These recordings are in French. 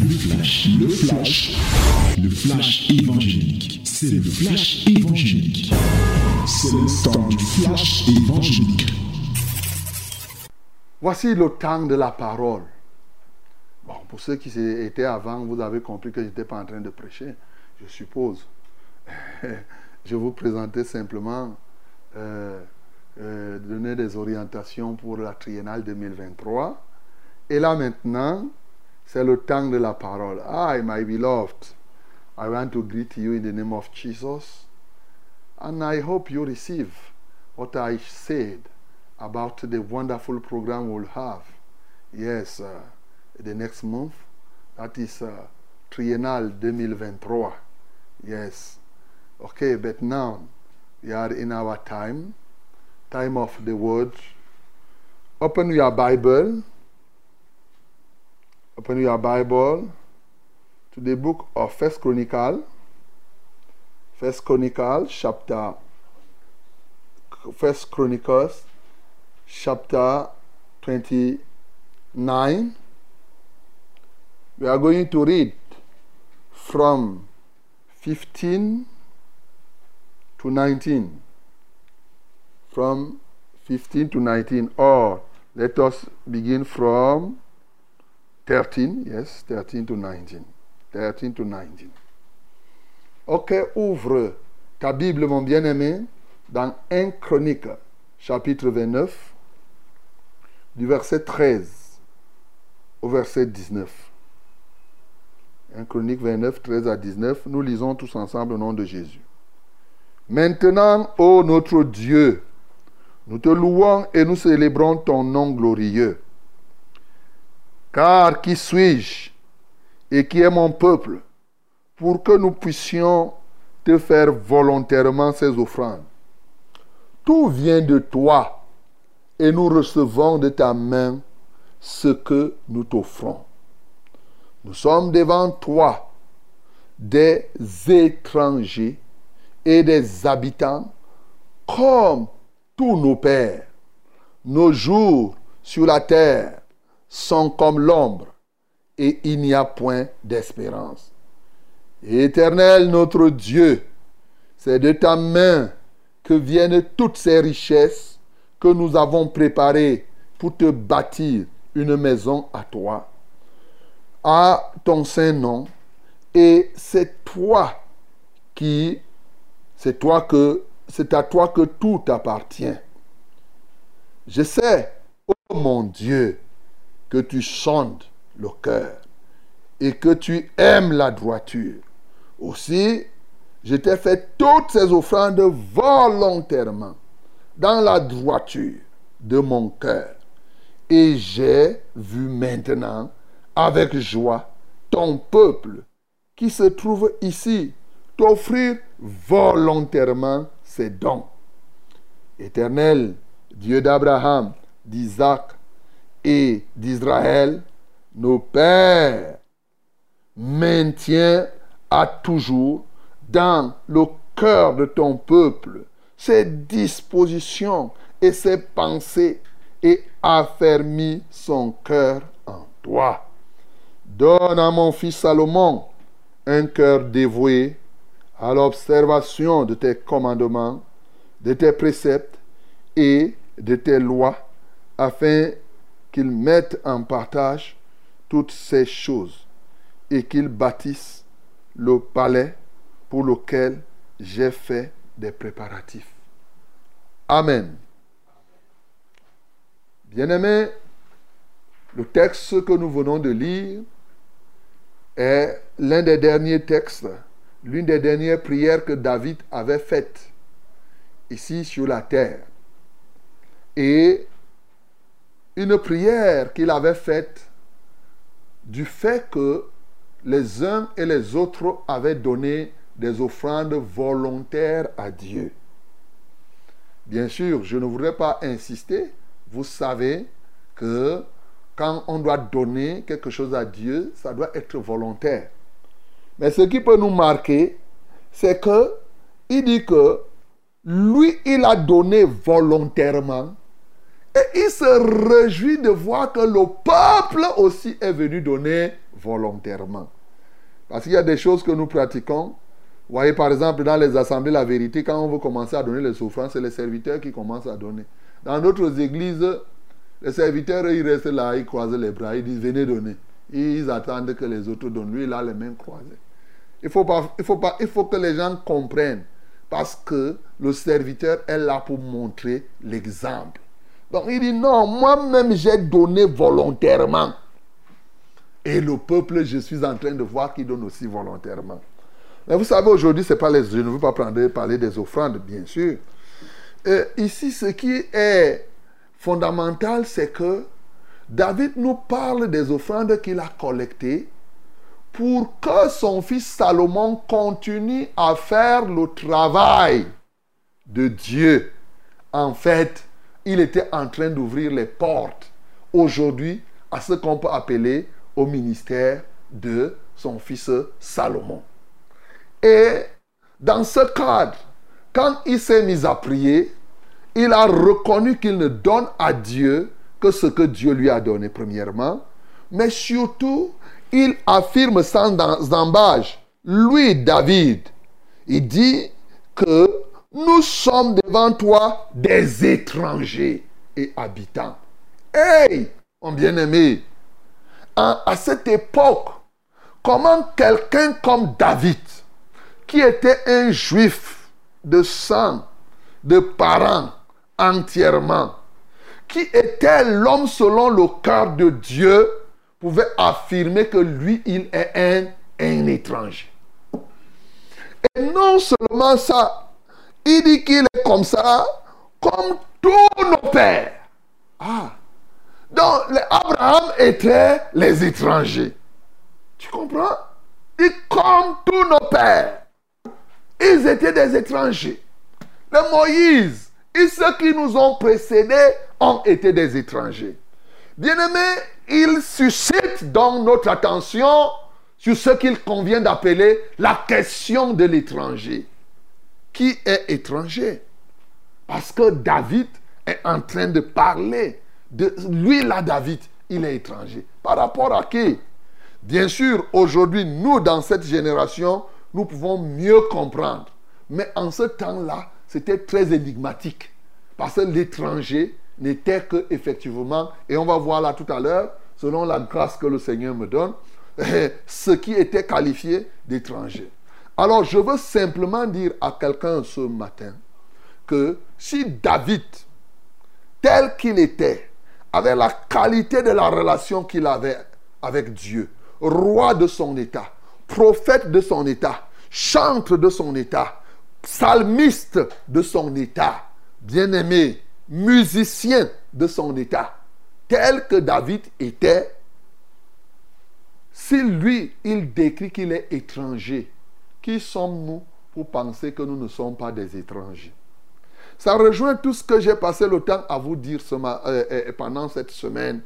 Le flash, le flash, le flash évangélique. C'est le flash évangélique. C'est le temps du flash évangélique. Voici le temps de la parole. Bon, pour ceux qui étaient avant, vous avez compris que je n'étais pas en train de prêcher, je suppose. je vous présentais simplement, euh, euh, donner des orientations pour la triennale 2023. Et là maintenant, c'est le temps de la parole. Hi, my beloved. I want to greet you in the name of Jesus. And I hope you receive what I said about the wonderful program we'll have. Yes, uh, the next month. That is uh, Triennale 2023. Yes. Okay, but now we are in our time, time of the word. Open your Bible. Open your Bible to the book of First Chronicle. First Chronicle, chapter First Chronicles, chapter 29. We are going to read from 15 to 19. From 15 to 19. Or let us begin from 13. Yes, 13 to 19. 13 to 19. Ok, ouvre ta Bible, mon bien-aimé, dans 1 Chronique, chapitre 29, du verset 13 au verset 19. 1 Chronique 29, 13 à 19. Nous lisons tous ensemble au nom de Jésus. Maintenant, ô notre Dieu, nous te louons et nous célébrons ton nom glorieux. Car qui suis-je et qui est mon peuple pour que nous puissions te faire volontairement ces offrandes? Tout vient de toi et nous recevons de ta main ce que nous t'offrons. Nous sommes devant toi des étrangers et des habitants comme tous nos pères. Nos jours sur la terre sont comme l'ombre et il n'y a point d'espérance. Éternel notre Dieu, c'est de ta main que viennent toutes ces richesses que nous avons préparées pour te bâtir une maison à toi, à ton saint nom, et c'est toi qui, c'est toi que, c'est à toi que tout appartient. Je sais, oh mon Dieu, que tu sondes le cœur et que tu aimes la droiture. Aussi, je t'ai fait toutes ces offrandes volontairement, dans la droiture de mon cœur. Et j'ai vu maintenant avec joie ton peuple qui se trouve ici t'offrir volontairement ses dons. Éternel, Dieu d'Abraham, d'Isaac et d'Israël, nos pères, maintient à toujours dans le cœur de ton peuple ses dispositions et ses pensées et affermis son cœur en toi. Donne à mon fils Salomon un cœur dévoué à l'observation de tes commandements, de tes préceptes et de tes lois, afin qu'il mette en partage toutes ces choses et qu'il bâtisse le palais pour lequel j'ai fait des préparatifs. Amen. Bien-aimés, le texte que nous venons de lire est l'un des derniers textes, l'une des dernières prières que David avait faites ici sur la terre. Et une prière qu'il avait faite du fait que les uns et les autres avaient donné des offrandes volontaires à Dieu. Bien sûr, je ne voudrais pas insister. Vous savez que quand on doit donner quelque chose à Dieu, ça doit être volontaire. Mais ce qui peut nous marquer, c'est que il dit que lui, il a donné volontairement Et il se réjouit de voir que le peuple aussi est venu donner volontairement. Parce qu'il y a des choses que nous pratiquons. Vous voyez, par exemple, dans les assemblées, la vérité, quand on veut commencer à donner les souffrances, c'est les serviteurs qui commencent à donner. Dans d'autres églises, les serviteurs, ils restent là, ils croisent les bras, ils disent venez donner. Ils attendent que les autres donnent. Lui, il a les mains croisées. Il faut, pas, il, faut pas, il faut que les gens comprennent. Parce que le serviteur est là pour montrer l'exemple. Donc il dit non, moi-même j'ai donné volontairement. Et le peuple, je suis en train de voir qu'il donne aussi volontairement. Mais vous savez, aujourd'hui, c'est pas les. Je ne veux pas parler des offrandes, bien sûr. Et ici, ce qui est fondamental, c'est que David nous parle des offrandes qu'il a collectées pour que son fils Salomon continue à faire le travail de Dieu. En fait, il était en train d'ouvrir les portes aujourd'hui à ce qu'on peut appeler au ministère de son fils Salomon. Et dans ce cadre, quand il s'est mis à prier, il a reconnu qu'il ne donne à Dieu que ce que Dieu lui a donné premièrement, mais surtout, il affirme sans embâche, lui, David, il dit que nous sommes devant toi des étrangers et habitants. Hey, mon bien-aimé, à cette époque, comment quelqu'un comme David, qui était un juif de sang, de parents entièrement, qui était l'homme selon le cœur de Dieu, pouvait affirmer que lui, il est un, un étranger. Et non seulement ça, il dit qu'il est comme ça, comme tous nos pères. Ah. Donc, Abraham était les étrangers. Tu comprends? Et comme tous nos pères, ils étaient des étrangers. Les Moïse et ceux qui nous ont précédés ont été des étrangers. Bien-aimés, il suscite donc notre attention sur ce qu'il convient d'appeler la question de l'étranger. Qui est étranger Parce que David est en train de parler de lui là, David, il est étranger. Par rapport à qui? Bien sûr, aujourd'hui, nous, dans cette génération, nous pouvons mieux comprendre. Mais en ce temps-là, c'était très énigmatique. Parce que l'étranger n'était que, effectivement, et on va voir là tout à l'heure, selon la grâce que le Seigneur me donne, ce qui était qualifié d'étranger. Alors, je veux simplement dire à quelqu'un ce matin que si David, tel qu'il était, avait la qualité de la relation qu'il avait avec Dieu, roi de son état, prophète de son état, chantre de son état, psalmiste de son état, bien-aimé, musicien de son état, tel que David était, si lui, il décrit qu'il est étranger, qui sommes-nous pour penser que nous ne sommes pas des étrangers Ça rejoint tout ce que j'ai passé le temps à vous dire ce euh, euh, pendant cette semaine.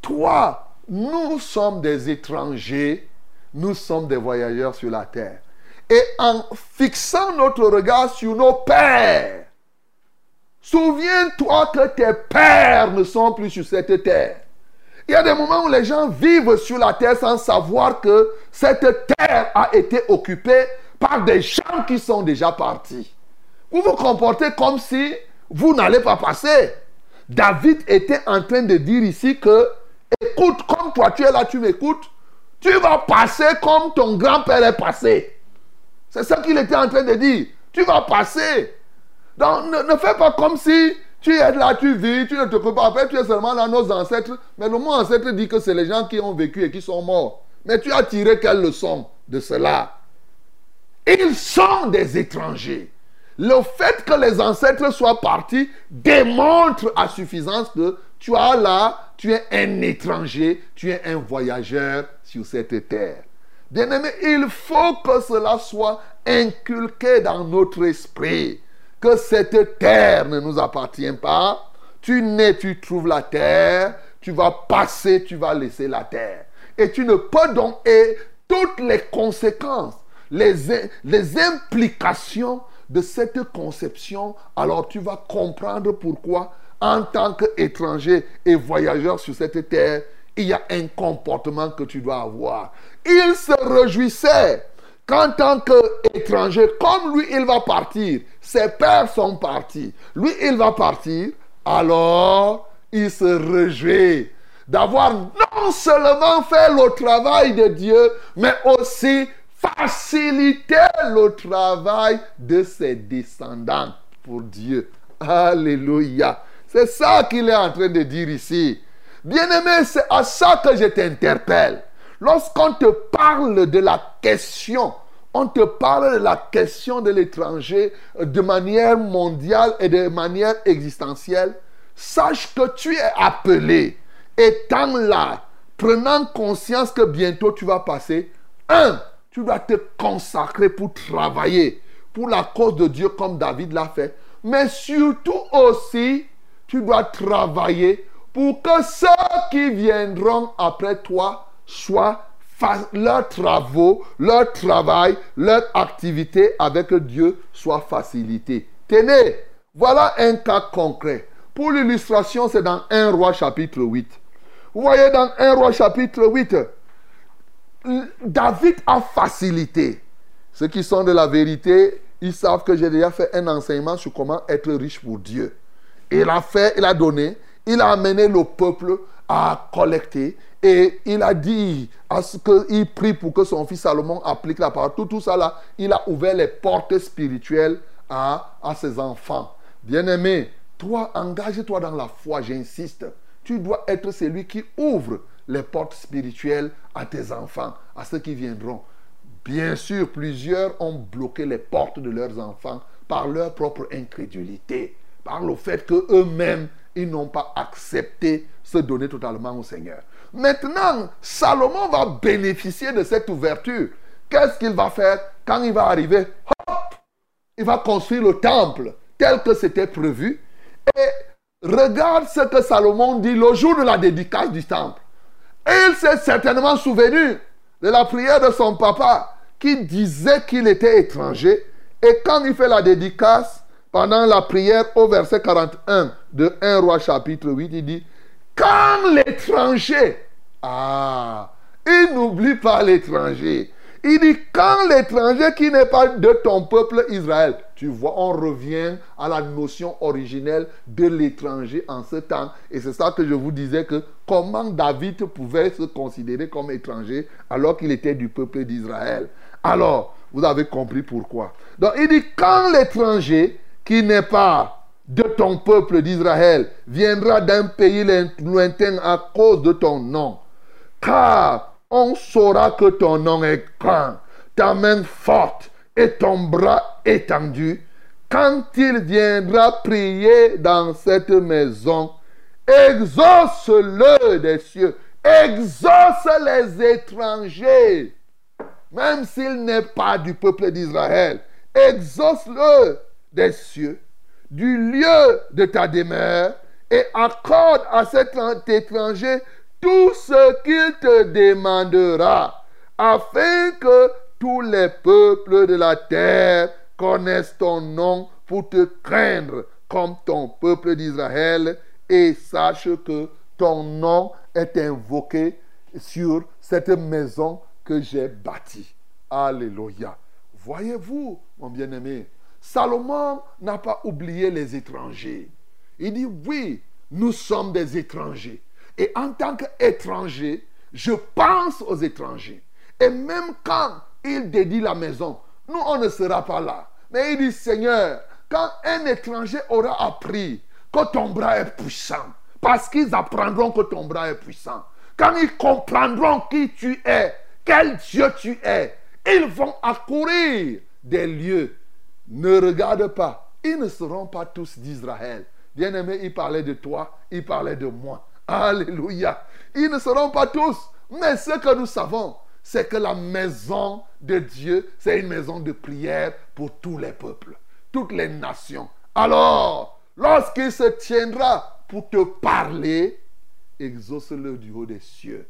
Toi, nous sommes des étrangers, nous sommes des voyageurs sur la terre. Et en fixant notre regard sur nos pères, souviens-toi que tes pères ne sont plus sur cette terre. Il y a des moments où les gens vivent sur la terre sans savoir que cette terre a été occupée par des gens qui sont déjà partis. Vous vous comportez comme si vous n'allez pas passer. David était en train de dire ici que, écoute, comme toi tu es là, tu m'écoutes, tu vas passer comme ton grand-père est passé. C'est ça qu'il était en train de dire. Tu vas passer. Donc ne, fais pas comme si tu es là, tu vis, tu ne te pas, tu es seulement là, nos ancêtres. Mais le mot ancêtre dit que c'est les gens qui ont vécu et qui sont morts. Mais tu as tiré quelle leçon de cela? Ils sont des étrangers. Le fait que les ancêtres soient partis démontre à suffisance que tu as là, tu es un étranger, tu es un voyageur sur cette terre. Bien-aimé, il faut que cela soit inculqué dans notre esprit. Que cette terre ne nous appartient pas. Tu nais, tu trouves la terre. Tu vas passer, tu vas laisser la terre. Et tu ne peux donc... Et toutes les conséquences, les, les implications de cette conception, alors tu vas comprendre pourquoi en tant qu'étranger et voyageur sur cette terre, il y a un comportement que tu dois avoir. Il se réjouissait qu'en tant qu'étranger, comme lui, il va partir, ses pères sont partis, lui, il va partir, alors il se réjouit d'avoir non seulement fait le travail de Dieu, mais aussi facilité le travail de ses descendants pour Dieu. Alléluia. C'est ça qu'il est en train de dire ici. Bien-aimé, c'est à ça que je t'interpelle. Lorsqu'on te parle de la question, on te parle de la question de l'étranger de manière mondiale et de manière existentielle, sache que tu es appelé, étant là, prenant conscience que bientôt tu vas passer, un, tu dois te consacrer pour travailler pour la cause de Dieu comme David l'a fait, mais surtout aussi, tu dois travailler pour que ceux qui viendront après toi soient leurs travaux, leur travail, leur activité avec Dieu soit facilité. Tenez, voilà un cas concret. Pour l'illustration, c'est dans 1 roi chapitre 8. Vous voyez dans 1 roi chapitre 8, David a facilité. Ceux qui sont de la vérité, ils savent que j'ai déjà fait un enseignement sur comment être riche pour Dieu. Il a fait, il a donné, il a amené le peuple à collecter et il a dit à ce qu'il prie pour que son fils Salomon applique la parole. Tout, tout ça là, il a ouvert les portes spirituelles à, à ses enfants. Bien-aimé, toi, engage-toi dans la foi, j'insiste. Tu dois être celui qui ouvre les portes spirituelles à tes enfants, à ceux qui viendront. Bien sûr, plusieurs ont bloqué les portes de leurs enfants par leur propre incrédulité, par le fait qu'eux-mêmes, ils n'ont pas accepté se donner totalement au Seigneur. Maintenant, Salomon va bénéficier de cette ouverture. Qu'est-ce qu'il va faire quand il va arriver? Hop Il va construire le temple tel que c'était prévu. Et regarde ce que Salomon dit le jour de la dédicace du temple. Et il s'est certainement souvenu de la prière de son papa qui disait qu'il était étranger. Et quand il fait la dédicace, pendant la prière au verset 41 de 1 roi chapitre 8, il dit, quand l'étranger, ah, il n'oublie pas l'étranger. Il dit, quand l'étranger qui n'est pas de ton peuple Israël, tu vois, on revient à la notion originelle de l'étranger en ce temps. Et c'est ça que je vous disais que comment David pouvait se considérer comme étranger alors qu'il était du peuple d'Israël. Alors, vous avez compris pourquoi. Donc, il dit, quand l'étranger qui n'est pas de ton peuple d'Israël viendra d'un pays lointain à cause de ton nom, car on saura que ton nom est grand, ta main forte et ton bras étendu. Quand il viendra prier dans cette maison, exauce-le des cieux, exauce les étrangers, même s'il n'est pas du peuple d'Israël, exauce-le des cieux, du lieu de ta demeure, et accorde à cet étranger tout ce qu'il te demandera, afin que tous les peuples de la terre connaissent ton nom pour te craindre comme ton peuple d'Israël et sache que ton nom est invoqué sur cette maison que j'ai bâtie. Alléluia. Voyez-vous, mon bien-aimé, Salomon n'a pas oublié les étrangers. Il dit, oui, nous sommes des étrangers. Et en tant qu'étranger, je pense aux étrangers. Et même quand il dédie la maison, nous, on ne sera pas là. Mais il dit, Seigneur, quand un étranger aura appris que ton bras est puissant, parce qu'ils apprendront que ton bras est puissant, quand ils comprendront qui tu es, quel Dieu tu es, ils vont accourir des lieux. Ne regarde pas, ils ne seront pas tous d'Israël. Bien-aimé, il parlait de toi, il parlait de moi. Alléluia. Ils ne seront pas tous. Mais ce que nous savons, c'est que la maison de Dieu, c'est une maison de prière pour tous les peuples, toutes les nations. Alors, lorsqu'il se tiendra pour te parler, exauce-le du haut des cieux.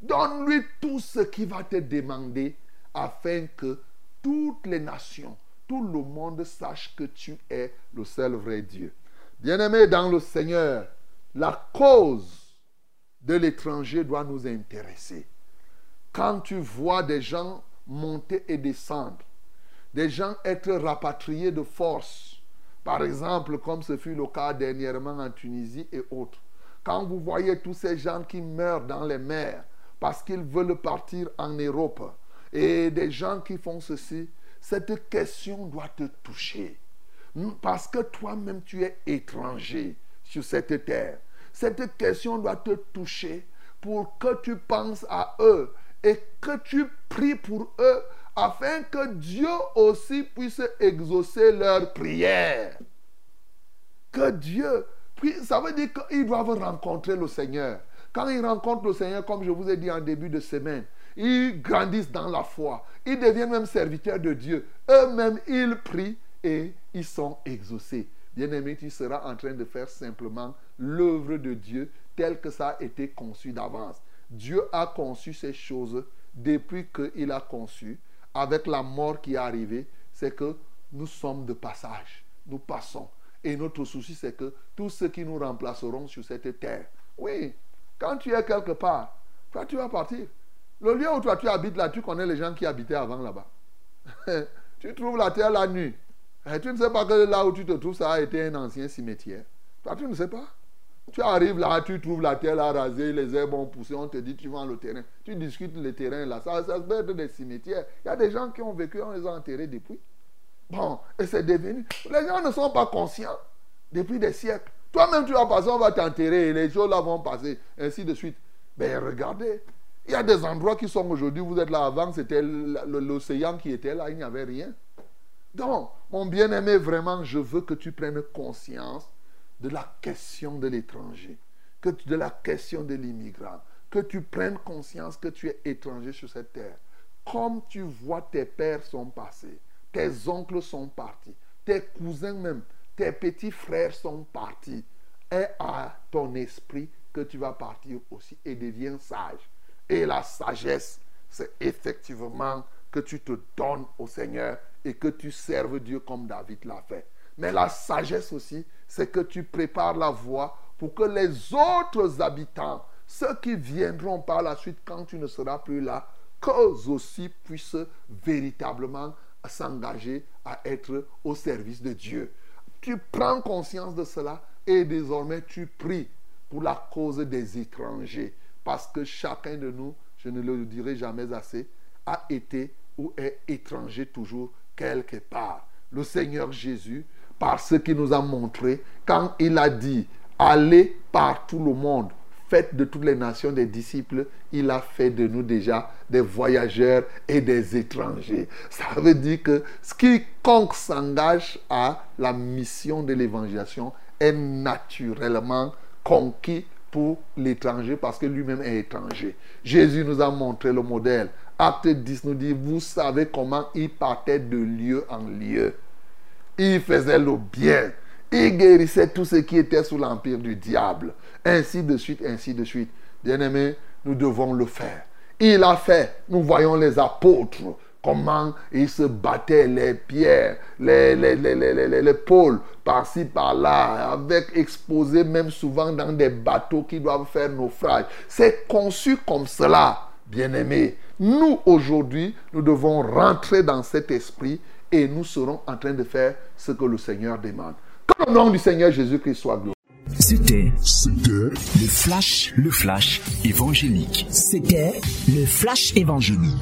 Donne-lui tout ce qu'il va te demander afin que toutes les nations, tout le monde sache que tu es le seul vrai Dieu. Bien-aimés dans le Seigneur, la cause de l'étranger doit nous intéresser. Quand tu vois des gens monter et descendre, des gens être rapatriés de force, par exemple comme ce fut le cas dernièrement en Tunisie et autres, quand vous voyez tous ces gens qui meurent dans les mers parce qu'ils veulent partir en Europe, et des gens qui font ceci, cette question doit te toucher. Parce que toi-même, tu es étranger sur cette terre. Cette question doit te toucher pour que tu penses à eux et que tu pries pour eux afin que Dieu aussi puisse exaucer leurs prières. Que Dieu, puis ça veut dire qu'ils doivent rencontrer le Seigneur. Quand ils rencontrent le Seigneur, comme je vous ai dit en début de semaine, ils grandissent dans la foi. Ils deviennent même serviteurs de Dieu. Eux-mêmes, ils prient et ils sont exaucés. Bien-aimé, tu seras en train de faire simplement l'œuvre de Dieu telle que ça a été conçu d'avance. Dieu a conçu ces choses depuis qu'il a conçu. Avec la mort qui est arrivée, c'est que nous sommes de passage. Nous passons. Et notre souci, c'est que tous ceux qui nous remplaceront sur cette terre, oui, quand tu es quelque part, toi, tu vas partir. Le lieu où toi tu habites là, tu connais les gens qui habitaient avant là-bas. tu trouves la terre la nuit. Et tu ne sais pas que là où tu te trouves, ça a été un ancien cimetière. Toi, tu ne sais pas. Tu arrives là, tu trouves la terre là rasée, les herbes ont poussé, on te dit tu vends le terrain. Tu discutes le terrain là, ça, ça peut être des cimetières. Il y a des gens qui ont vécu, on les a enterrés depuis. Bon, et c'est devenu. Les gens ne sont pas conscients depuis des siècles. Toi-même, tu vas passer, on va t'enterrer et les choses là vont passer, ainsi de suite. Ben regardez, il y a des endroits qui sont aujourd'hui, vous êtes là avant, c'était l'océan qui était là, il n'y avait rien. Donc, mon bien-aimé, vraiment, je veux que tu prennes conscience de la question de l'étranger, que de la question de l'immigrant, que tu prennes conscience que tu es étranger sur cette terre. Comme tu vois tes pères sont passés, tes oncles sont partis, tes cousins même, tes petits frères sont partis, et à ton esprit que tu vas partir aussi et deviens sage. Et la sagesse, c'est effectivement que tu te donnes au Seigneur et que tu serves Dieu comme David l'a fait. Mais la sagesse aussi, c'est que tu prépares la voie pour que les autres habitants, ceux qui viendront par la suite quand tu ne seras plus là, qu'eux aussi puissent véritablement s'engager à être au service de Dieu. Tu prends conscience de cela et désormais tu pries pour la cause des étrangers. Parce que chacun de nous, je ne le dirai jamais assez, a été ou est étranger toujours quelque part. Le Seigneur Jésus, par ce qu'il nous a montré, quand il a dit, allez par tout le monde, faites de toutes les nations des disciples, il a fait de nous déjà des voyageurs et des étrangers. Ça veut dire que quiconque s'engage à la mission de l'évangélisation est naturellement conquis l'étranger parce que lui-même est étranger. Jésus nous a montré le modèle. Acte 10 nous dit, vous savez comment il partait de lieu en lieu. Il faisait le bien. Il guérissait tout ce qui était sous l'empire du diable. Ainsi de suite, ainsi de suite. Bien-aimés, nous devons le faire. Il a fait. Nous voyons les apôtres comment ils se battaient les pierres, les, les, les, les pôles, par-ci, par-là, avec exposés même souvent dans des bateaux qui doivent faire naufrage. C'est conçu comme cela, bien-aimés. Nous, aujourd'hui, nous devons rentrer dans cet esprit et nous serons en train de faire ce que le Seigneur demande. Que le nom du Seigneur Jésus-Christ soit glorifié. C'était le flash, le flash évangélique. C'était le flash évangélique.